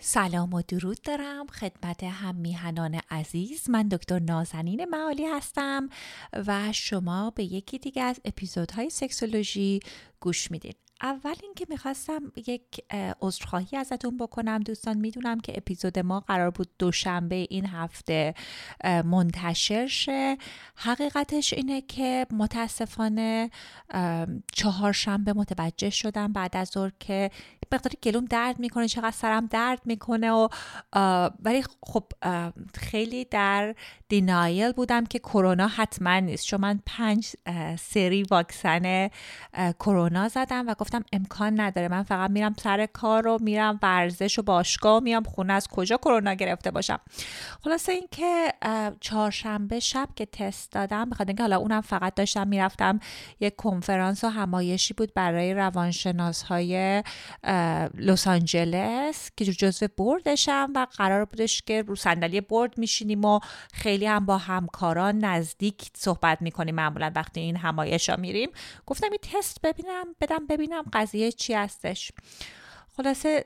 سلام و درود دارم خدمت هم میهنان عزیز. من دکتر نازنین معالی هستم و شما به یکی دیگه از اپیزودهای سکسولوژی گوش میدین. اول اینکه می‌خواستم یک عذرخواهی ازتون بکنم. دوستان می‌دونم که اپیزود ما قرار بود دوشنبه این هفته منتشر شه. حقیقتش اینه که متاسفانه چهارشنبه متوجه شدم بعد از ظهر که مقداری گلوم درد می‌کنه چقدر سرم درد می‌کنه و ولی خب خیلی در دینایل بودم که کرونا حتما نیست. چون من پنج سری واکسن کرونا زدم و گفتم امکان نداره. من فقط میرم سر کار و میرم ورزش و باشگاه و میام خونه. از کجا کرونا گرفته باشم؟ خلاصه اینکه چهارشنبه شب که تست دادم بخاطر اینکه حالا اونم فقط داشتم می‌رفتم یک کنفرانس و همایشی بود برای روانشناس های لس آنجلس که جزو بردشم و قرار بودش که رو صندلی برد میشینیم و خیلی هم با همکاران نزدیک صحبت می‌کنیم. معمولا وقتی این همایش ها میریم. گفتم این تست ببینم بدم ببینم قضیه چی هستش. خلاصه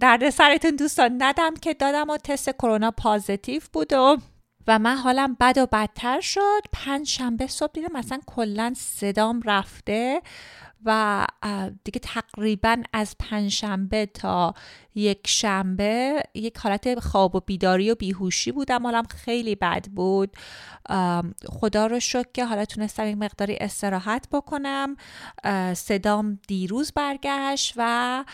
درد سرتون دوستان ندم که دادم و تست کرونا پازیتیو بود و و من حالم بد و بدتر شد. پنج شنبه صبح دیدم مثلا کلا صدام رفته. و دیگه تقریبا از پنجشنبه تا یک شنبه یک حالت خواب و بیداری و بیهوشی بودم حالم خیلی بد بود. خدا رو شکر که حالا تونستم یک مقداری استراحت بکنم. صدام دیروز برگشت و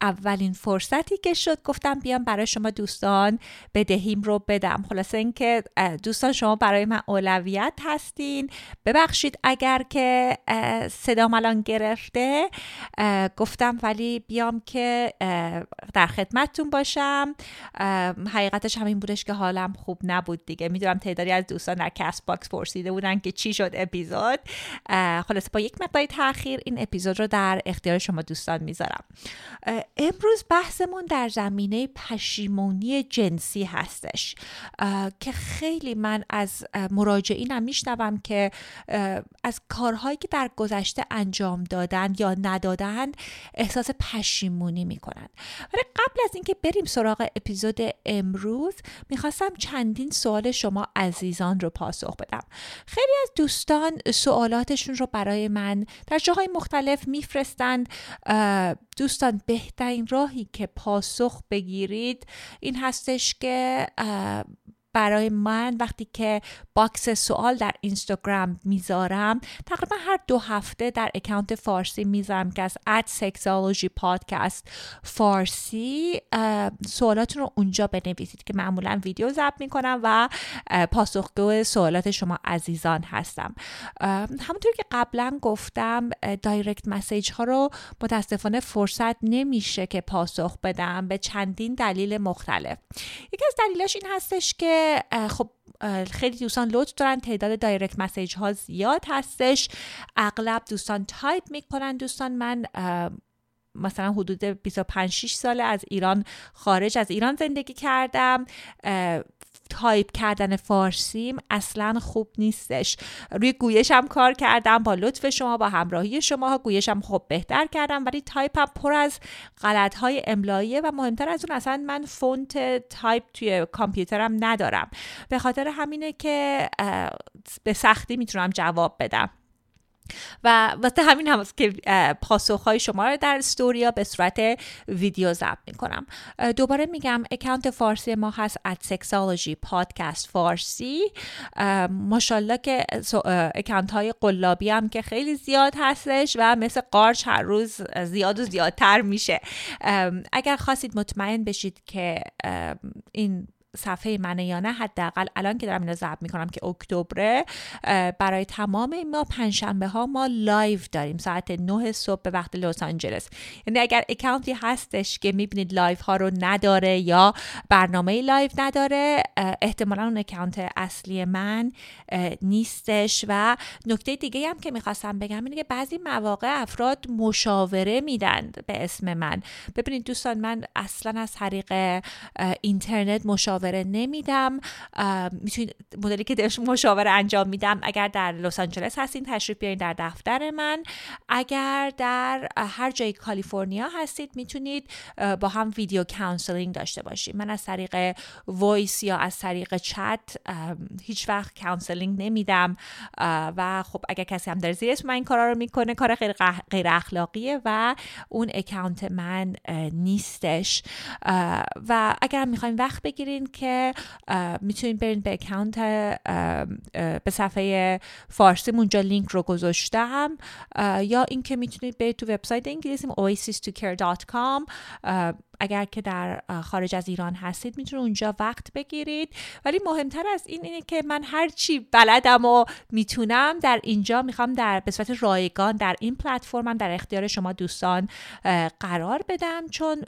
اولین فرصتی که شد گفتم بیام برای شما دوستان بدهیم رو بدم. خلاصه اینکه دوستان شما برای من اولویت هستین. ببخشید اگر که صدام الان گرفته. گفتم ولی بیام که در خدمتتون باشم. حقیقتش همین بودش که حالم خوب نبود دیگه. می‌دونم تعدادی از دوستان در Castbox پرسیده بودن که چی شد اپیزود. خلاص با یک مقداری تاخیر این اپیزود رو در اختیار شما دوستان می‌ذارم. امروز بحثمون در زمینه پشیمونی جنسی هستش. که خیلی من از مراجعینم میشنوم که از کارهایی که در گذشته انجام دادن یا ندادن احساس پشیمونی می‌کنن. ولی قبل از اینکه بریم سراغ اپیزود امروز می‌خواستم چندین سوال شما عزیزان رو پاسخ بدم. خیلی از دوستان سوالاتشون رو برای من در جاهای مختلف میفرستند. دوستان بهترین راهی که پاسخ بگیرید این هستش که برای من وقتی که باکس سوال در اینستاگرام می‌ذارم تقریبا هر دو هفته در اکانت فارسی می‌ذارم که از at sexology podcast فارسی سوالاتون رو اونجا بنویسید که معمولا ویدیو ضبط می‌کنم و پاسخگو سوالات شما عزیزان هستم. همونطور که قبلا گفتم direct message ها رو متاسفانه فرصت نمیشه که پاسخ بدم به چندین دلیل مختلف. یکی از دلیلاش این هستش که خب خیلی دوستان لطف دارن. تعداد direct message ها زیاد هستش. اغلب دوستان تایپ می‌کنن. دوستان من مثلا حدود 25 6 ساله از ایران خارج از ایران زندگی کردم. تایپ کردن فارسیم اصلا خوب نیستش. روی گویشم کار کردم با لطف شما با همراهی شما گویشم خوب بهتر کردم ولی تایپم پر از غلط های املاییه و مهمتر از اون اصلا من فونت تایپ توی کامپیوترم ندارم. به خاطر همینه که به سختی می‌تونم جواب بدم. و واسه همین هم که پاسخهای شما رو در استوریا به صورت ویدیو ضبط می‌کنم. دوباره میگم اکانت فارسی ما هست at sexology podcast فارسی. ماشاءالله که اکانت های قلابی هم که خیلی زیاد هستش و مثل قارچ هر روز زیاد و زیادتر میشه. اگر خواستید مطمئن بشید که این صفحه منه یا نه حداقل الان که دارم اینو ضبط می‌کنم که اکتبره برای تمام ماه پنجشنبه ها ما live داریم ساعت 9 صبح به وقت لس آنجلس. یعنی اگر اکانتی هستش که می‌بینید live ها رو نداره یا برنامه live نداره احتمالا اون اکانت اصلی من نیستش. و نکته دیگه هم که می‌خواستم بگم اینه که بعضی مواقع افراد مشاوره میدن به اسم من. ببینید دوستان من اصلا از طریق اینترنت مشاوره نمیدم. می‌تونید مدلی که مشاوره انجام میدم اگر در لس آنجلس هستین تشریف بیارین در دفتر من. اگر در هر جای کالیفرنیا هستید می‌تونید با هم video counseling داشته باشیم. من از طریق voice یا از طریق چت هیچ وقت counseling نمیدم. و خب اگر کسی هم در زیر اسم من این کارا رو می‌کنه کار غیر, غیر اخلاقیه و اون اکانت من نیستش. و اگر می‌خوایم وقت بگیرین که می‌تونین برین به اکانت به صفحه فارسی اونجا لینک رو گذاشتم. یا اینکه می‌تونید برید تو وبسایت انگلیسیم oasistocare.com اگر که در خارج از ایران هستید می‌تونید اونجا وقت بگیرید. ولی مهمتر از این اینه که من هر چی بلدم و می‌تونم در اینجا می‌خوام در به صورت رایگان در این پلتفرمم در اختیار شما دوستان قرار بدم. چون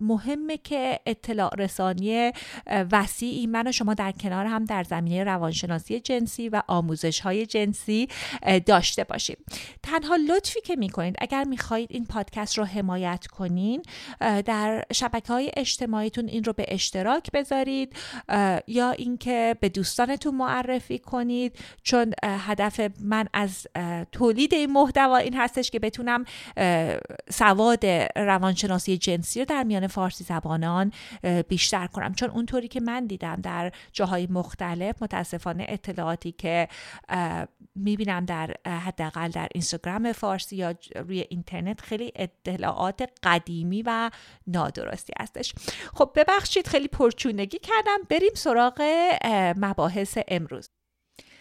مهمه که اطلاع رسانی وسیعی من و شما در کنار هم در زمینه روانشناسی جنسی و آموزش های جنسی داشته باشیم. تنها لطفی که می‌کنید اگر می‌خواهید این پادکست رو حمایت کنین در شبکه های اجتماعیتون این رو به اشتراک بذارید یا اینکه به دوستانتون معرفی کنید چون هدف من از تولید این محتوا این هستش که بتونم سواد روانشناسی جنسی رو در میان فارسی زبانان بیشتر کنم. چون اونطوری که من دیدم در جاهای مختلف متاسفانه اطلاعاتی که می‌بینم در حداقل در اینستاگرام فارسی یا روی اینترنت خیلی اطلاعات قدیمی و نادرستی هستش. خب ببخشید خیلی پرچونگی کردم. بریم سراغ مباحث امروز.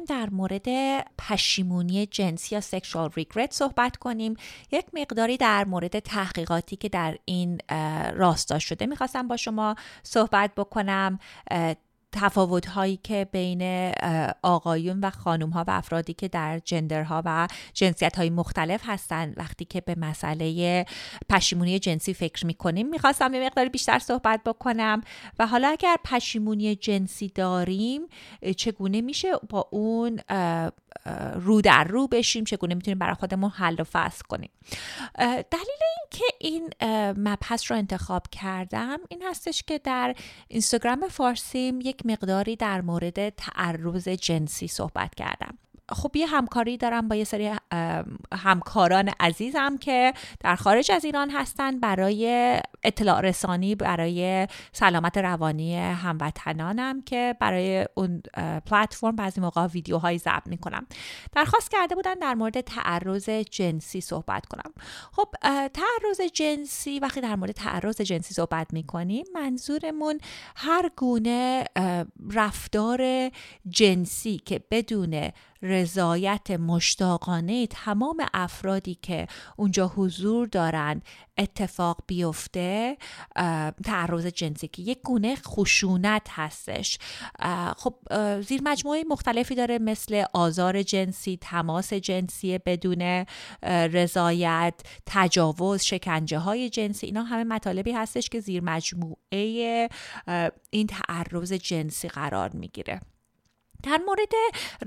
می‌خوایم در مورد پشیمونی جنسی یا سکشوال ریگرت صحبت کنیم. یک مقداری در مورد تحقیقاتی که در این راستا شده می‌خواستم با شما صحبت بکنم. تفاوت هایی که بین آقایون و خانوم ها و افرادی که در جندرها و جنسیت های مختلف هستند وقتی که به مسئله پشیمونی جنسی فکر می کنیم می‌خواستم یه مقدار بیشتر صحبت بکنم. و حالا اگر پشیمونی جنسی داریم چگونه میشه با اون رو در رو بشیم چگونه می‌تونیم برای خودمون حل و فصل کنیم. دلیل اینکه این مبحث رو انتخاب کردم این هستش که در اینستاگرام فارسیم یک مقداری در مورد تعرض جنسی صحبت کردم. خب یه همکاری دارم با یه سری همکاران عزیزم که در خارج از ایران هستن برای اطلاع رسانی برای سلامت روانی هموطنانم که برای اون پلتفرم بعضی موقع ویدیوهایی ضبط می‌کنم. درخواست کرده بودن در مورد تعرض جنسی صحبت کنم. خب تعرض جنسی وقتی در مورد تعرض جنسی صحبت می‌کنیم منظورمون هر گونه رفتار جنسی که بدون رضایت مشتاقانه تمام افرادی که اونجا حضور دارند اتفاق بیفته تعرض جنسی که یک گونه خشونت هستش. خب زیر مجموعه مختلفی داره مثل آزار جنسی تماس جنسی بدون رضایت تجاوز شکنجه های جنسی اینا همه مطالبی هستش که زیر مجموعه این تعرض جنسی قرار می‌گیره. در مورد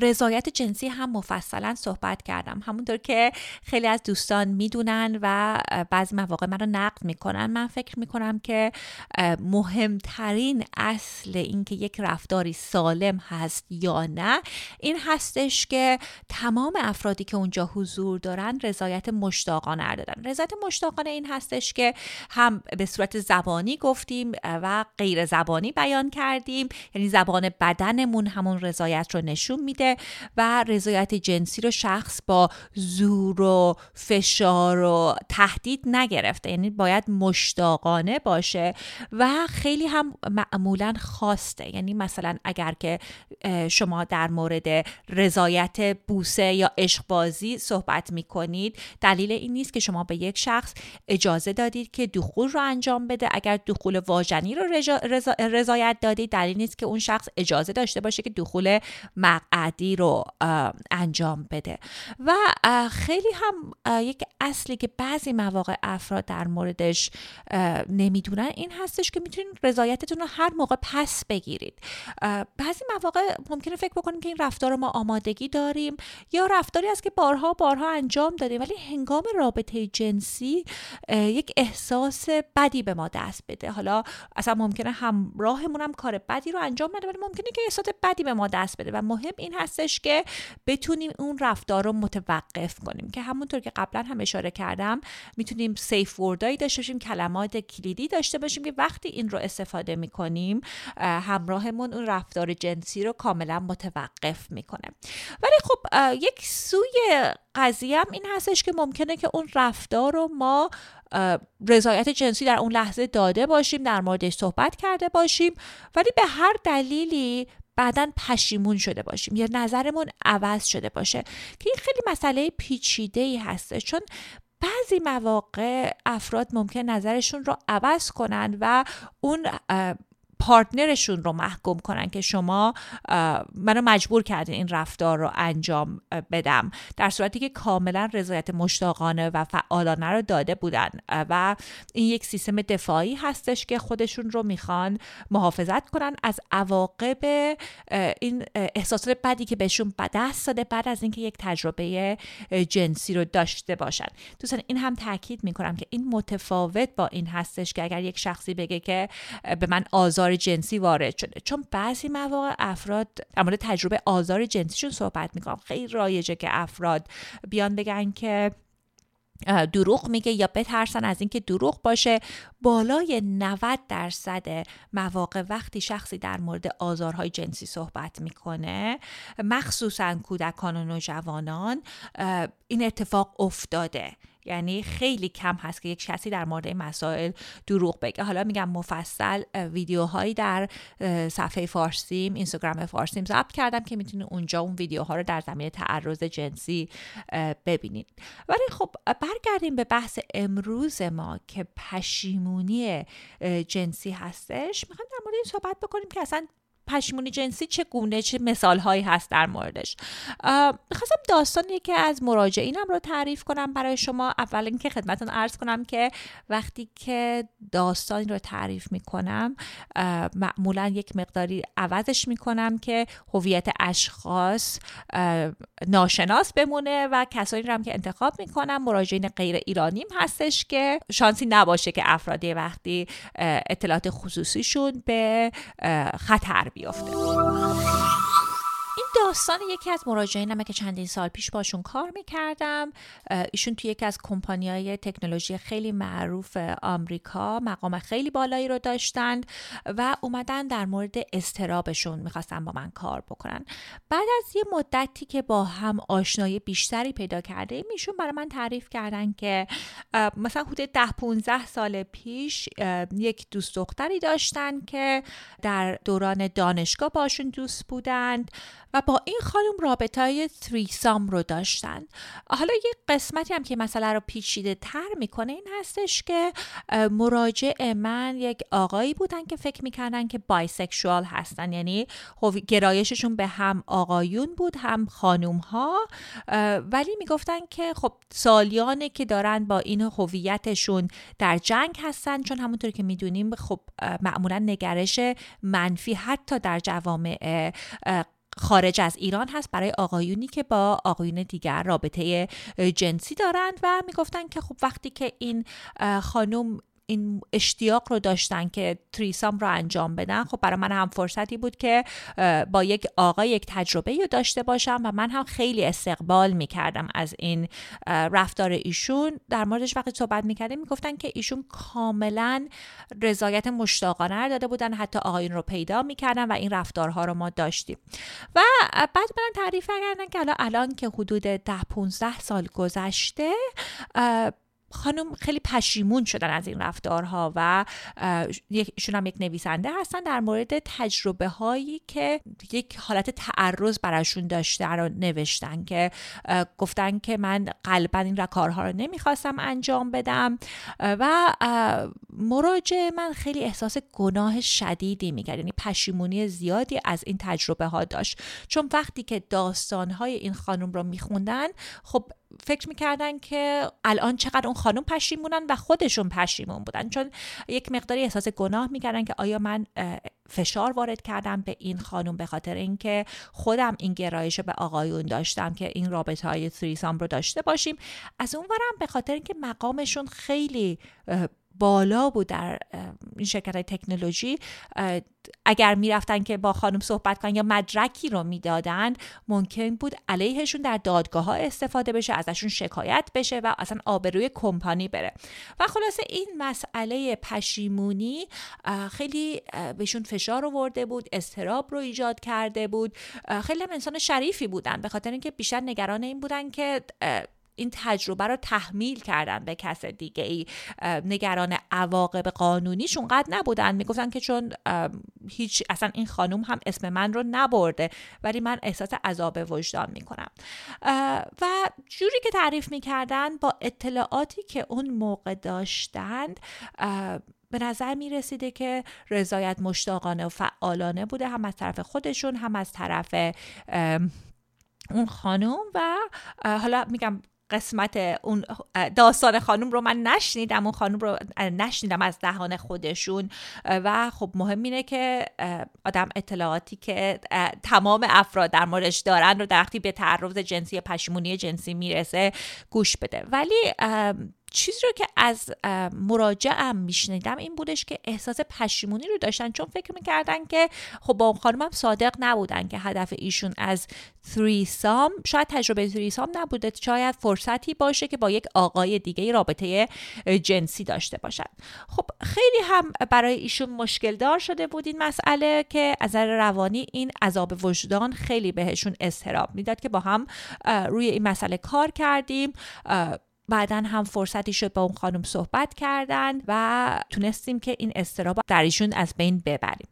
رضایت جنسی هم مفصلا صحبت کردم. همونطور که خیلی از دوستان می‌دونن و بعضی مواقع من رو نقد می‌کنن من فکر می‌کنم که مهمترین اصل اینکه یک رفتاری سالم هست یا نه این هستش که تمام افرادی که اونجا حضور دارن رضایت مشتاقانه دادن رضایت مشتاقانه این هستش که هم به صورت زبانی گفتیم و غیر زبانی بیان کردیم. یعنی زبان بدنمون همون رضایت رضایت رو نشون میده و رضایت جنسی رو شخص با زور و فشار و تهدید نگرفته. یعنی باید مشتاقانه باشه و خیلی هم معمولا خواسته. یعنی مثلا اگر که شما در مورد رضایت بوسه یا عشقبازی صحبت می‌کنید دلیل این نیست که شما به یک شخص اجازه دادید که دخول رو انجام بده. اگر دخول واژنی رو رضایت دادید دلیل نیست که اون شخص اجازه داشته باشه که دخول مقعدی رو انجام بده. و خیلی هم یک اصلی که بعضی مواقع افراد در موردش نمی‌دونن این هستش که می‌تونید رضایتتون رو هر موقع پس بگیرید. بعضی مواقع ممکنه فکر بکنیم که این رفتار ما آمادگی داریم یا رفتاری است که بارها بارها انجام دادیم ولی هنگام رابطه جنسی یک احساس بدی به ما دست بده. حالا اصلا ممکنه همراهمون هم کار بدی رو انجام بده ولی ممکنه که احساس بدی به ما دست بده. و مهم این هستش که بتونیم اون رفتار رو متوقف کنیم که همونطور که قبلا هم اشاره کردم می‌تونیم سیف وردایی داشته باشیم کلمات کلیدی داشته باشیم که وقتی این رو استفاده می‌کنیم همراهمون اون رفتار جنسی رو کاملا متوقف می‌کنه. ولی خب یک سوی قضیه هم این هستش که ممکنه که اون رفتار رو ما رضایت جنسی در اون لحظه داده باشیم در موردش صحبت کرده باشیم ولی به هر دلیلی بعدا پشیمون شده باشیم یا نظرمون عوض شده باشه. که این خیلی مسئله پیچیده ای هسته چون بعضی مواقع افراد ممکن نظرشون رو عوض کنن و اون پارتنرشون رو محکوم کنن که شما منو مجبور کردین این رفتار رو انجام بدم. در صورتی که کاملا رضایت مشتاقانه و فعالانه رو داده بودن. و این یک سیستم دفاعی هستش که خودشون رو می‌خوان محافظت کنن از عواقب این احساسات بدی که بهشون دست داده بعد از اینکه یک تجربه جنسی رو داشته باشن. دوستان این هم تاکید می‌کنم که این متفاوت با این هستش که اگر یک شخصی بگه که به من آزار جنسی وارد شده. چون بعضی مواقع افراد در مورد تجربه آزار جنسیشون صحبت می‌کنم خیلی رایجه که افراد بیان بگن که دروغ میگه یا بترسن از اینکه دروغ باشه. بالای 90 درصد مواقع وقتی شخصی در مورد آزارهای جنسی صحبت می‌کنه مخصوصا کودکان و نوجوانان این اتفاق افتاده. یعنی خیلی کم هست که یک کسی در مورد این مسائل دروغ بگه. حالا میگم مفصل ویدیوهایی در صفحه فارسیم اینستاگرام فارسیم ضبط کردم که می‌تونید اونجا اون ویدیوها رو در زمینه تعرض جنسی ببینید. ولی خب برگردیم به بحث امروز ما که پشیمونی جنسی هستش. می‌خوایم در مورد این صحبت بکنیم که اصلا پشیمونی جنسی چه گونه چه مثال هایی هست در موردش؟ می‌خواستم داستان یکی از مراجعینم رو تعریف کنم برای شما. اول اینکه خدمتون عرض کنم که وقتی که داستانی رو تعریف می‌کنم معمولا یک مقداری عوضش می‌کنم که هویت اشخاص ناشناس بمونه و کسانی رو هم که انتخاب می‌کنم. مراجعین غیر ایرانیم هستش که شانسی نباشه که افرادی وقتی اطلاعات خصوصیشون به خطر بیفته این داستان یکی از مراجعینمه که چندین سال پیش باشون کار می‌کردم ایشون توی یکی از کمپانی های تکنولوژی خیلی معروف آمریکا مقام خیلی بالایی رو داشتند و اومدن در مورد استرابشون می‌خواستن با من کار بکنن. بعد از یه مدتی که با هم آشنایی بیشتری پیدا کرده ایشون برای من تعریف کردن که مثلا حدود ده 15 سال پیش یک دوست دختری داشتن که در دوران دانشگاه باشون دوست بودند و با این خانم رابطه های تریسام رو داشتن. حالا یه قسمتی هم که مسئله رو پیچیده تر می‌کنه این هستش که مراجع من یک آقایی بودن که فکر می‌کردن که بایسکشوال هستن. یعنی گرایششون به هم آقایون بود هم خانوم ها ولی می‌گفتن که خب سالیانه که دارن با این هویتشون در جنگ هستن. چون همونطور که می‌دونیم خب معمولا نگرش منفی حتی در جوامع خارج از ایران هست برای آقایونی که با آقایون دیگر رابطه جنسی دارند و می‌گفتن که خب وقتی که این خانم این اشتیاق رو داشتن که تریسام رو انجام بدن. خب برای من هم فرصتی بود که با یک آقا یک تجربه رو داشته باشم و من هم خیلی استقبال می‌کردم از این رفتار ایشون. در موردش وقتی صحبت می‌کردیم می‌گفتن که ایشون کاملا رضایت مشتاقانه داده بودن حتی آقایون رو پیدا می‌کردن و این رفتارها رو ما داشتیم. و بعد من تعریف کردن که الان الان که حدود ده 15 سال گذشته خانم خیلی پشیمون شدن از این رفتارها و ایشون هم یک نویسنده هستن در مورد تجربه هایی که یک حالت تعرض براشون داشته رو نوشتن که گفتن که من قلبا این کارها رو نمی‌خواستم انجام بدم. و مراجع من خیلی احساس گناه شدیدی می‌کرد یعنی پشیمونی زیادی از این تجربه ها داشت. چون وقتی که داستان های این خانم رو میخوندن خب فکر می‌کردن که الان چقدر اون خانم پشیمونن و خودشون پشیمون بودن. چون یک مقداری احساس گناه می‌کردن که آیا من فشار وارد کردم به این خانم به خاطر اینکه خودم این گرایش به آقایون داشتم که این رابطه های سریسام رو داشته باشیم. از اون ورم به خاطر اینکه مقامشون خیلی بالا بود در این شرکت های تکنولوژی اگر می‌رفتن که با خانم صحبت کنن یا مدرکی رو می‌دادن ممکن بود علیهشون در دادگاه ها استفاده بشه ازشون شکایت بشه و اصلا آبروی کمپانی بره. و خلاصه این مسئله پشیمونی خیلی بهشون فشار آورده بود استراب رو ایجاد کرده بود. خیلی هم انسان شریفی بودن به خاطر اینکه بیشتر نگران این بودن که این تجربه رو تحمیل کردن به کس دیگه ای. نگران عواقب قانونیشون قد نبودن. می‌گفتن که چون هیچ اصلا این خانوم هم اسم من رو نبرده ولی من احساس عذاب وجدان می‌کنم. و جوری که تعریف می‌کردن با اطلاعاتی که اون موقع داشتند به نظر می رسیده که رضایت مشتاقانه و فعالانه بوده هم از طرف خودشون هم از طرف اون خانم. و حالا میگم قسمت اون داستان خانم رو من نشنیدم اون خانم رو نشنیدم از دهان خودشون. و خب مهم اینه که آدم اطلاعاتی که تمام افراد در موردش دارن رو در به تعرض جنسی پشیمونی جنسی می‌رسه گوش بده. ولی چیزی رو که از مراجعم میشنیدم این بودش که احساس پشیمونی رو داشتن چون فکر می‌کردن که خب با اون خانم صادق نبودن که هدف ایشون از سام شاید تجربه سام نبوده شاید فرصتی باشه که با یک آقای دیگه رابطه جنسی داشته باشن. خب خیلی هم برای ایشون مشکل دار شده بود این مسئله که از روانی این عذاب وجدان خیلی بهشون استراب می‌داد که با هم روی این مسئله کار کردیم. بعدا هم فرصتی شد با اون خانم صحبت کردن و تونستیم که این استراب در ایشون از بین ببریم.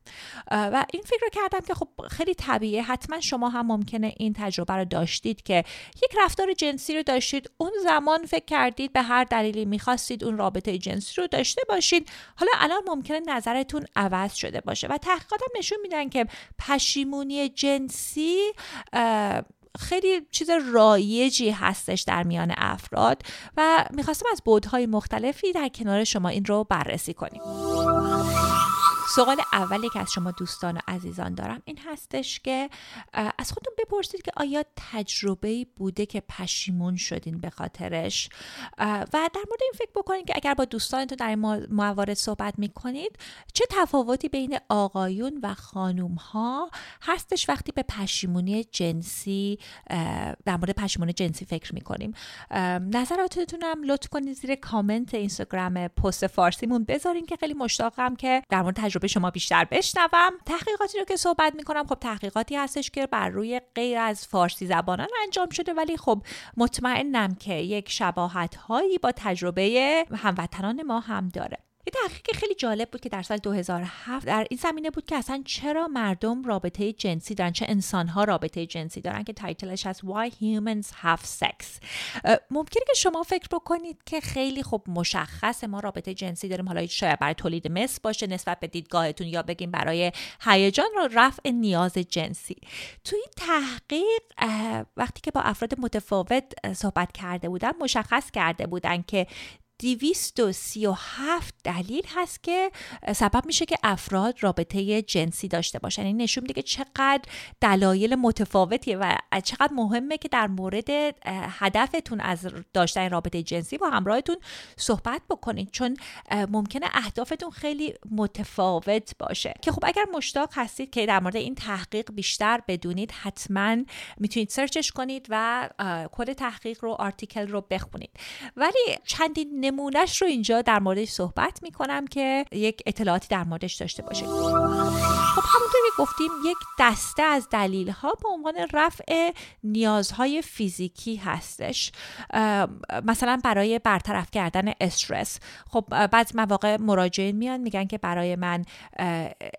و این فکر رو کردم که خب خیلی طبیعیه. حتما شما هم ممکنه این تجربه رو داشتید که یک رفتار جنسی رو داشتید. اون زمان فکر کردید به هر دلیلی می‌خواستید اون رابطه جنسی رو داشته باشید. حالا الان ممکنه نظرتون عوض شده باشه و تحقیقات نشون میدن که پشیمونی جنسی خیلی چیز رایجی هستش در میان افراد و می‌خواستم از بودهای مختلفی در کنار شما این رو بررسی کنیم. سوال اولی که از شما دوستان و عزیزان دارم این هستش که از خودتون بپرسید که آیا تجربه بوده که پشیمون شدین به خاطرش؟ و در مورد این فکر بکنید که اگر با دوستانتون در این موارد صحبت می‌کنید چه تفاوتی بین آقایون و خانوم ها هستش وقتی به پشیمونی جنسی در مورد پشیمونی جنسی فکر می‌کنیم؟ نظراتتون هم لطف کنید زیر کامنت اینستاگرام پست فارسیمون بذارین که خیلی مشتاقم که در مورد تجربه شما بیشتر بشنوم. تحقیقاتی رو که صحبت می‌کنم خب تحقیقاتی هستش که بر روی غیر از فارسی زبانان انجام شده ولی خب مطمئنم که یک شباهت هایی با تجربه هموطنان ما هم داره. یه تحقیق خیلی جالب بود که در سال 2007 در این زمینه بود که اصلا چرا مردم رابطه جنسی دارن چه انسانها رابطه جنسی دارن که تایتلش از Why Humans Have Sex. ممکنه که شما فکر بکنید که خیلی خب مشخص ما رابطه جنسی داریم. حالا شاید برای تولید مثل باشه نسبت به دیدگاهتون یا بگیم برای هیجان رو رفع نیاز جنسی. تو این تحقیق وقتی که با افراد متفاوت صحبت کرده بودن مشخص کرده بودن که 237 دلیل هست که سبب میشه که افراد رابطه جنسی داشته باشن. این نشون میده که چقدر دلایل متفاوتیه و چقدر مهمه که در مورد هدفتون از داشتن رابطه جنسی با همراهتون صحبت بکنید چون ممکنه اهدافتون خیلی متفاوت باشه. که خب اگر مشتاق هستید که در مورد این تحقیق بیشتر بدونید حتما می‌تونید سرچش کنید و کل تحقیق رو آرتیکل رو بخونید. ولی چندین نمونهش رو اینجا در موردش صحبت می‌کنم که یک اطلاعاتی در موردش داشته باشید. خب همونطور که گفتیم یک دسته از دلیل ها به عنوان رفع نیازهای فیزیکی هستش. مثلا برای برطرف کردن استرس. خب بعضی مواقع مراجعین میان میگن که برای من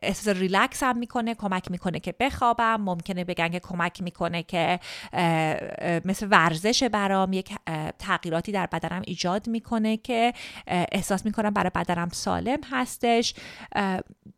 احساس ریلکس هم می‌کنه کمک می‌کنه که بخوابم. ممکنه بگن که کمک می‌کنه که مثل ورزش برام یک تغییراتی در بدنم ایجاد می‌کنه که احساس می‌کنم برای بدنم سالم هستش.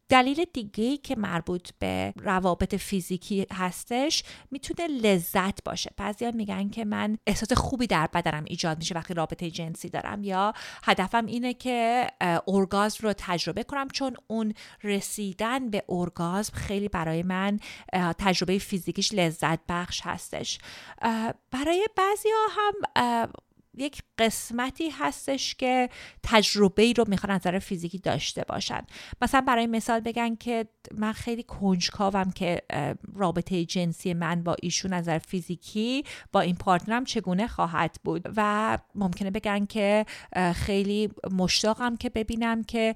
دلیل دیگه که مربوط به روابط فیزیکی هستش می‌تونه لذت باشه. بعضیا میگن که من احساس خوبی در بدنم ایجاد میشه وقتی رابطه جنسی دارم یا هدفم اینه که ارگازم رو تجربه کنم چون اون رسیدن به ارگازم خیلی برای من تجربه فیزیکیش لذت بخش هستش. برای بعضیا هم یک قسمتی هستش که تجربه ای رو می‌خوان از نظر فیزیکی داشته باشن. مثلا برای مثال بگن که من خیلی کنجکاوم که رابطه جنسی من با ایشون از نظر فیزیکی با این پارتنرم چگونه خواهد بود؟ و ممکنه بگن که خیلی مشتاقم که ببینم که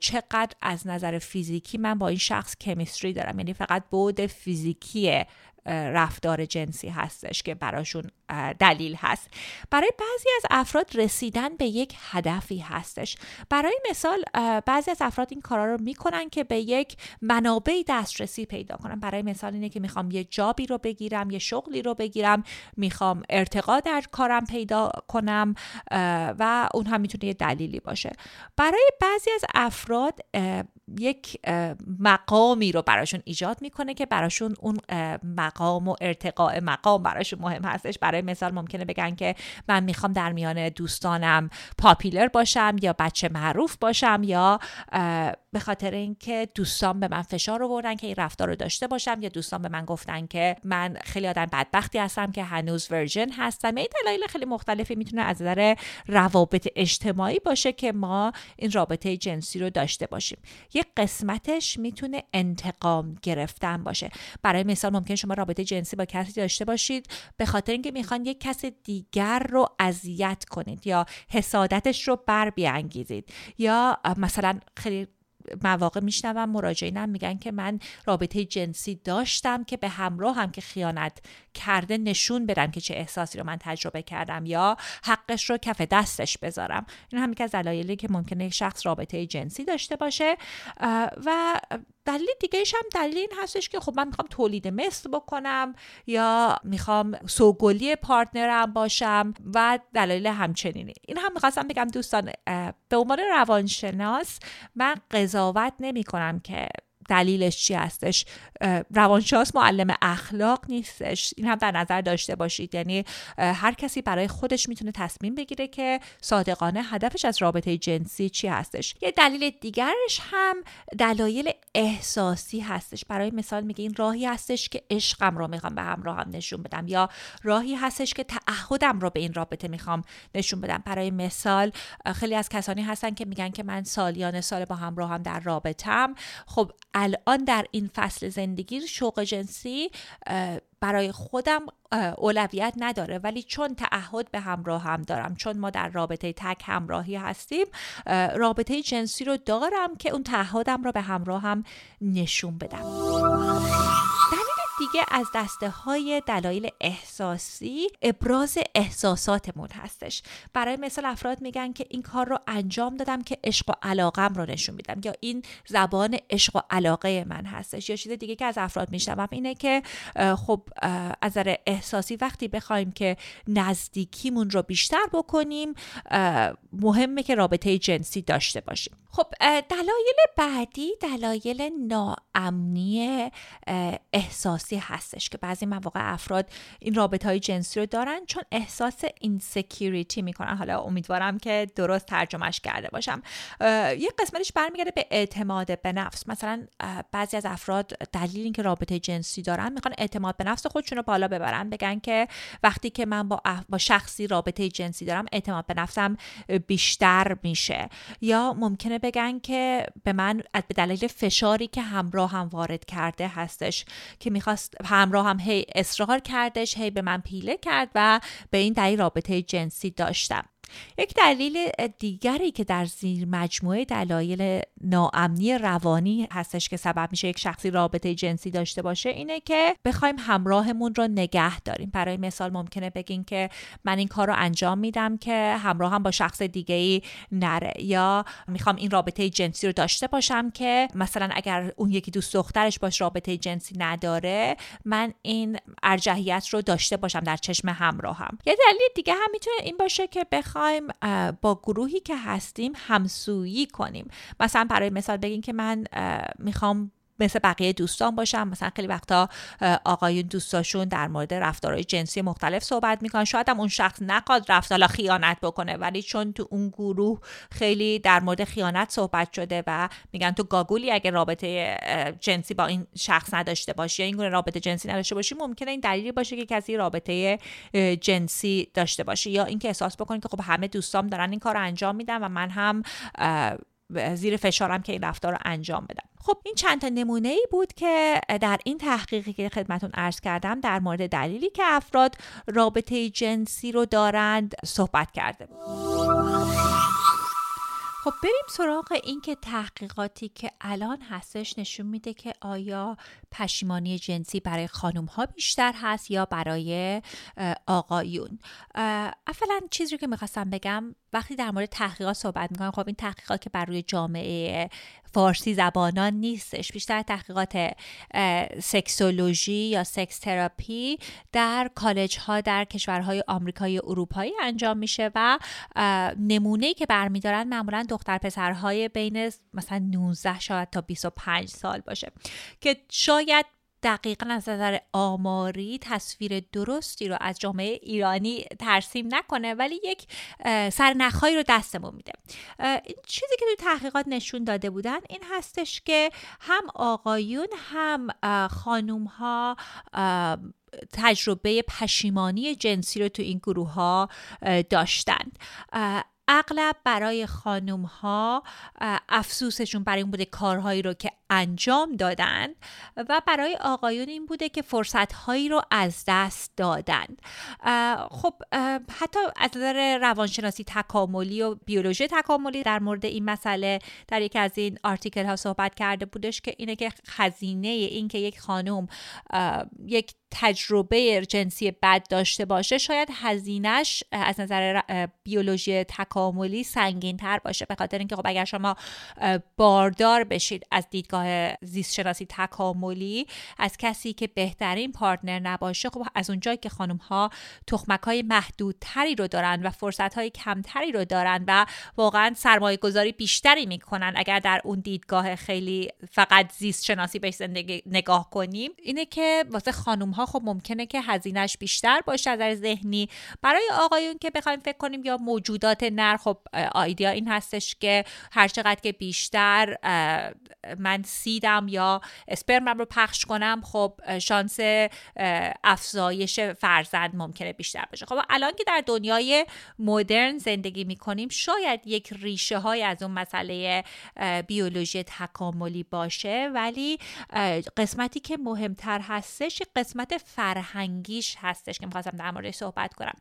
چقدر از نظر فیزیکی من با این شخص کمیستری دارم. یعنی فقط بود فیزیکی رفتار جنسی هستش که براشون دلیل هست. برای بعضی از افراد رسیدن به یک هدفی هستش. برای مثال بعضی از افراد این کارا رو می‌کنن که به یک منابع دسترسی پیدا کنن. برای مثال اینه که می‌خوام یه جابی رو بگیرم یه شغلی رو بگیرم می‌خوام ارتقا در کارم پیدا کنم و اون هم می‌تونه یه دلیلی باشه. برای بعضی از افراد یک مقامی رو براشون ایجاد می‌کنه که براشون اون مقام و ارتقاء مقام براشون مهم هستش. برای مثال ممکنه بگن که من می‌خوام در میان دوستانم پاپیلر باشم یا بچه معروف باشم یا به خاطر اینکه دوستان به من فشار آوردن که این رفتار رو داشته باشم یا دوستان به من گفتن که من خیلی آدم بدبختی هستم که هنوز ورژن هستم. این دلایل خیلی مختلفی می‌تونه از نظر روابط اجتماعی باشه که ما این رابطه جنسی رو داشته باشیم. یک قسمتش می‌تونه انتقام گرفتن باشه. برای مثال ممکن شما رابطه جنسی با کسی داشته باشید به خاطر اینکه می‌خوان یک کس دیگر رو اذیت کنید یا حسادتش رو بر بیانگیزید. یا مثلا خیلی مواقع میشنوم مراجعینم میگن که من رابطه جنسی داشتم که به همراه هم که خیانت کرده نشون بدم که چه احساسی رو من تجربه کردم یا حقش رو کف دستش بذارم. این هم یکی از دلایلی که ممکنه شخص رابطه جنسی داشته باشه. و دلیل دیگه هم دلیل این هستش که خب من می‌خوام تولید مثل بکنم یا می‌خوام سوگلی پارتنرم باشم و دلایل همچنینی. این هم می‌خواستم بگم دوستان به عنوان روانشناس من قضاوت نمی کنم که دلیلش چی هستش؟ روانشناس معلم اخلاق نیستش. این هم در نظر داشته باشید. یعنی هر کسی برای خودش می‌تونه تصمیم بگیره که صادقانه هدفش از رابطه جنسی چی هستش. یه دلیل دیگرش هم دلایل احساسی هستش. برای مثال میگه این راهی هستش که عشقم رو می‌خوام به همراه هم نشون بدم یا راهی هستش که تعهدم رو به این رابطه می‌خوام نشون بدم. برای مثال خیلی از کسانی هستن که میگن که من سالیان سال با همراه هم در رابطم خب الان در این فصل زندگی شوق جنسی برای خودم اولویت نداره. ولی چون تعهد به همراه هم دارم چون ما در رابطه تک همراهی هستیم رابطه جنسی رو دارم که اون تعهدم رو به همراه هم نشون بدم. دیگه از دسته های دلایل احساسی ابراز احساساتمون هستش. برای مثال افراد میگن که این کار رو انجام دادم که عشق و علاقم رو نشون میدم. یا این زبان عشق و علاقه من هستش. یا چیز دیگه که از افراد میشنوم اینه که خب از نظر احساسی وقتی بخوایم که نزدیکیمون رو بیشتر بکنیم مهمه که رابطه جنسی داشته باشیم. خب دلایل بعدی دلایل ناامنی احساسی هستش که بعضی مواقع افراد این رابطه های جنسی رو دارن چون احساس insecurity می‌کنن. حالا امیدوارم که درست ترجمهش کرده باشم. یه قسمتش برمیگرده به اعتماد به نفس. مثلا بعضی از افراد دلیل اینکه رابطه جنسی دارن می‌خوان اعتماد به نفس خودشون رو بالا ببرن. بگن که وقتی که من با, با شخصی رابطه جنسی دارم اعتماد به نفسم بیشتر میشه. یا ممکنه بگن که به من به دلیل فشاری که همراه هم وارد کرده هستش که همراه هم هی اصرار کردش هی به من پیله کرد و به این دلیل رابطه جنسی داشتم. یک دلیل دیگری که در زیر مجموعه دلایل ناامنی روانی هستش که سبب میشه یک شخصی رابطه جنسی داشته باشه اینه که بخوایم همراهمون رو نگه داریم. برای مثال ممکنه بگین که من این کار رو انجام میدم که همراهم با شخص دیگه ای نره یا می‌خوام این رابطه جنسی رو داشته باشم که مثلا اگر اون یکی دوست دخترش باش رابطه جنسی نداره من این ارجحیت رو داشته باشم در چشم همراهم. یه دلیل دیگه هم می‌تونه این باشه که بخوایم با گروهی که هستیم همسویی کنیم. مثلا برای مثال بگین که من می‌خوام مثل بقیه دوستان باشم. مثلا خیلی وقتا آقایون دوستاشون در مورد رفتارهای جنسی مختلف صحبت می‌کنن. شاید هم اون شخص نخواد رفت حالا خیانت بکنه ولی چون تو اون گروه خیلی در مورد خیانت صحبت شده و میگن تو گاگولی اگه رابطه جنسی با این شخص نداشته باشی یا این گونه رابطه جنسی نداشته باشی ممکنه این دلیلی باشه که کسی رابطه جنسی داشته باشه. یا اینکه احساس بکنی که خب همه دوستام دارن این کار انجام میدن و من هم زیر فشارم که این رفتار رو انجام بدم. خب این چند تا نمونه ای بود که در این تحقیقی که خدمتون عرض کردم در مورد دلیلی که افراد رابطه جنسی رو دارند صحبت کرده بود. خب بریم سراغ این که تحقیقاتی که الان هستش نشون میده که آیا پشیمانی جنسی برای خانم ها بیشتر هست یا برای آقایون. اولا چیزی که می‌خواستم بگم وقتی در مورد تحقیقات صحبت می‌کنم خب این تحقیقات که بر روی جامعه فارسی زبانان نیستش. بیشتر تحقیقات سکسولوژی یا سکس تراپی در کالج ها در کشورهای آمریکایی اروپایی انجام میشه و نمونه که برمیدارن معمولا دختر پسرهای بین مثلا 19 شاید تا 25 سال باشه که شاید دقیقا از نظر آماری تصویر درستی رو از جامعه ایرانی ترسیم نکنه ولی یک سرنخهایی رو دستمون میده. چیزی که توی تحقیقات نشون داده بودن این هستش که هم آقایون هم خانوم ها تجربه پشیمانی جنسی رو تو این گروه ها داشتند. اغلب برای خانوم ها افسوسشون برای این بوده کارهایی رو که انجام دادن و برای آقایون این بوده که فرصت هایی رو از دست دادن. خب حتی از نظر روانشناسی تکاملی و بیولوژی تکاملی در مورد این مسئله در یکی از این آرتیکل ها صحبت کرده بودش که اینه که خزینه این که یک خانم یک تجربه جنسی بد داشته باشه شاید هزینهش از نظر بیولوژی تکاملی سنگین تر باشه. به خاطر اینکه خب اگر شما باردار بشید از دیدگاه زیست شناسی تکاملی از کسی که بهترین پارتنر نباشه خب از اونجایی که خانم ها تخمک های محدودتری رو دارن و فرصت های کمتری رو دارن و واقعا سرمایه گذاری بیشتری می‌کنن. اگر در اون دیدگاه خیلی فقط زیست شناسی بهش زندگی نگاه کنیم اینه که واسه خانم ها خب ممکنه که هزینهش بیشتر باشه از ذهنی. برای آقایون که بخوایم فکر کنیم یا موجودات نر خب آیدیا این هستش که هر چقدر که بیشتر من سیدم یا اسپرمم رو پخش کنم خب شانس افزایش فرزند ممکنه بیشتر باشه. خب الان که در دنیای مدرن زندگی می‌کنیم شاید یک ریشه های از اون مسئله بیولوژی تکاملی باشه ولی قسمتی که مهمتر هستش قسمت فرهنگیش هستش که می‌خواستم در موردش صحبت کنم.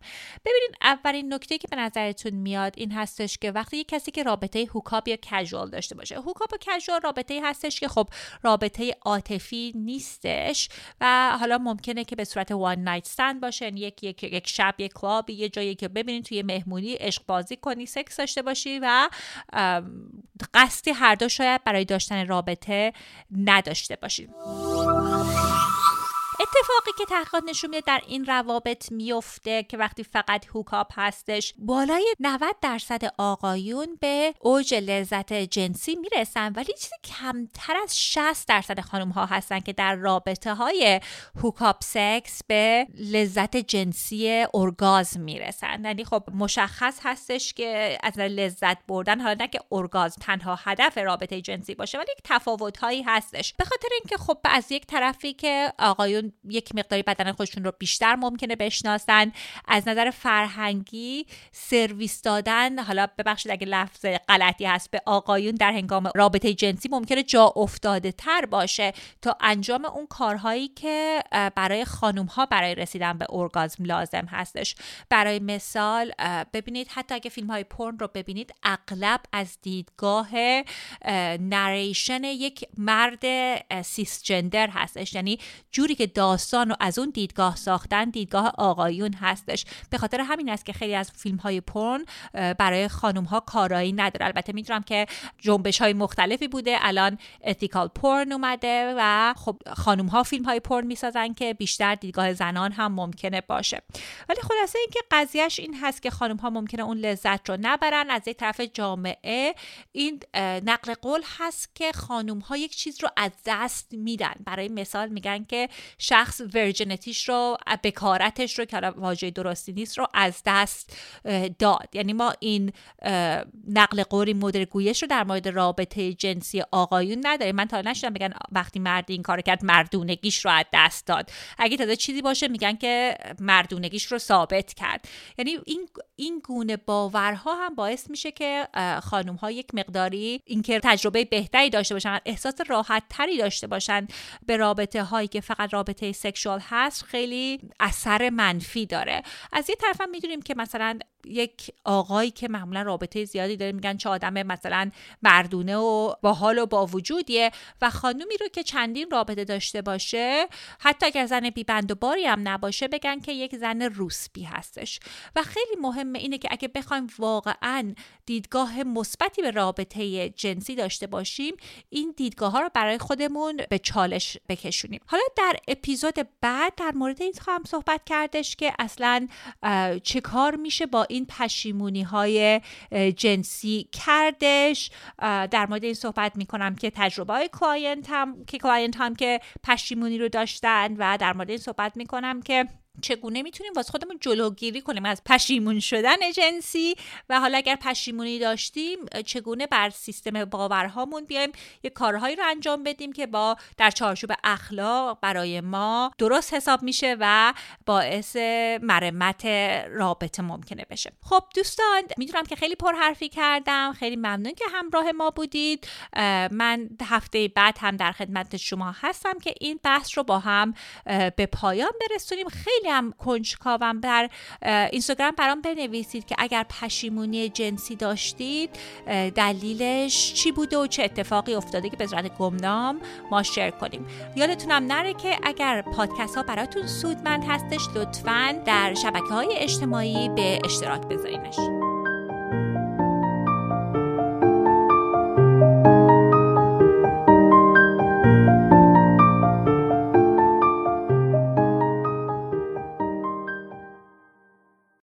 ببینید اولین نکته که به نظرتون میاد این هستش که وقتی یک کسی که رابطه هوکاپ یا کژوال داشته باشه هوکاپ و کژوال رابطه هستش که خب رابطه عاطفی نیستش و حالا ممکنه که به صورت وان نایت استند باشه یعنی یک یک یک شب یک کلابی یه جایی که ببینید توی مهمونی عشق بازی کنی سکس داشته باشی و قصدی هر دو شاید برای داشتن رابطه نداشته باشید اتفاقی که تحقیقات نشون میده در این روابط میفته که وقتی فقط هوکاپ هستش بالای 90 درصد آقایون به اوج لذت جنسی می‌رسن. ولی چیزی کمتر از 60 درصد خانم ها هستن که در رابطه های هوکاپ سکس به لذت جنسی ارگازم می‌رسن. یعنی خب مشخص هستش که از لذت بردن حالا نه که ارگازم تنها هدف رابطه جنسی باشه ولی یک تفاوت هایی هستش. به خاطر اینکه خب از یک طرفی که آقایون یک مقداری بدن خودشون رو بیشتر ممکنه بشناسن. از نظر فرهنگی سرویس دادن حالا ببخشید اگه لفظ غلطی هست به آقایون در هنگام رابطه جنسی ممکنه جا افتاده تر باشه. تا انجام اون کارهایی که برای خانم ها برای رسیدن به ارگازم لازم هستش. برای مثال ببینید حتی اگه فیلم های پرن رو ببینید اغلب از دیدگاه نریشن یک مرد سیس جندر هستش. یعنی جوری که داستان رو از اون دیدگاه ساختن دیدگاه آقایون هستش. به خاطر همین است که خیلی از فیلم های پرن برای خانم ها کارایی نداره. البته می‌دونم که جنبش های مختلفی بوده. الان اتیکال پرن اومده و خب خانم ها فیلم های پرن می‌سازن که بیشتر دیدگاه زنان هم ممکنه باشه. ولی خلاصه اینکه قضیهش این هست که خانم ها ممکنه اون لذت رو نبرن. از یک طرف جامعه این نقل قول هست که خانم ها یک چیز رو از دست میدن. برای مثال میگن که شخص ورجنتیش رو بکارتش رو که واژه درستی نیست رو از دست داد. یعنی ما این نقل قوری مدر گویش رو در مورد رابطه جنسی آقایون نداریم. من تا نشدم بگن وقتی مرد این کار کرد مردونگیش رو از دست داد. اگه تازه چیزی باشه میگن که مردونگیش رو ثابت کرد. یعنی این این گونه باورها هم باعث میشه که خانم ها یک مقداری اینکه تجربه بهتری داشته باشن احساس راحت تری داشته باشن به رابطه هایی که فقط رابطه سکشوال هست خیلی اثر منفی داره. از یه طرف هم می‌دونیم که مثلا یک آقایی که معمولا رابطه زیادی داره میگن چه آدم مثلا مردونه و با حال و با وجودیه و خانومی رو که چندین رابطه داشته باشه حتی اگر زن بیبند و باری هم نباشه بگن که یک زن روسبی هستش. و خیلی مهمه اینه که اگه بخوایم واقعا دیدگاه مثبتی به رابطه جنسی داشته باشیم این دیدگاه ها رو برای خودمون به چالش بکشونیم. حالا در اپیزود بعد در مورد این خواهم صحبت کردش که اصلا چه کار میشه با این پشیمونی های جنسی کردش. در مورد این صحبت می‌کنم که تجربه های client هم که client هم که پشیمونی رو داشتن و در مورد این صحبت می‌کنم که چگونه می‌تونیم واسه خودمون جلوگیری کنیم؟ از پشیمون شدن جنسی و حالا اگر پشیمونی داشتیم چگونه بر سیستم باورهامون بیایم؟ یه کارهایی رو انجام بدیم که با در چارچوب اخلاق برای ما درست حساب میشه و باعث مرمت رابطه ممکنه بشه. خب دوستان می‌دونم که خیلی پرحرفی کردم. خیلی ممنون که همراه ما بودید. من هفته بعد هم در خدمت شما هستم که این بحث رو با هم به پایان برسونیم. خیلی خیلی هم کنجکاوم در اینستاگرام برام بنویسید که اگر پشیمونی جنسی داشتید دلیلش چی بوده و چه اتفاقی افتاده که به صورت گمنام ما شیر کنیم. یادتونم نره که اگر پادکست ها براتون سودمند هستش لطفا در شبکه های اجتماعی به اشتراک بذارینش.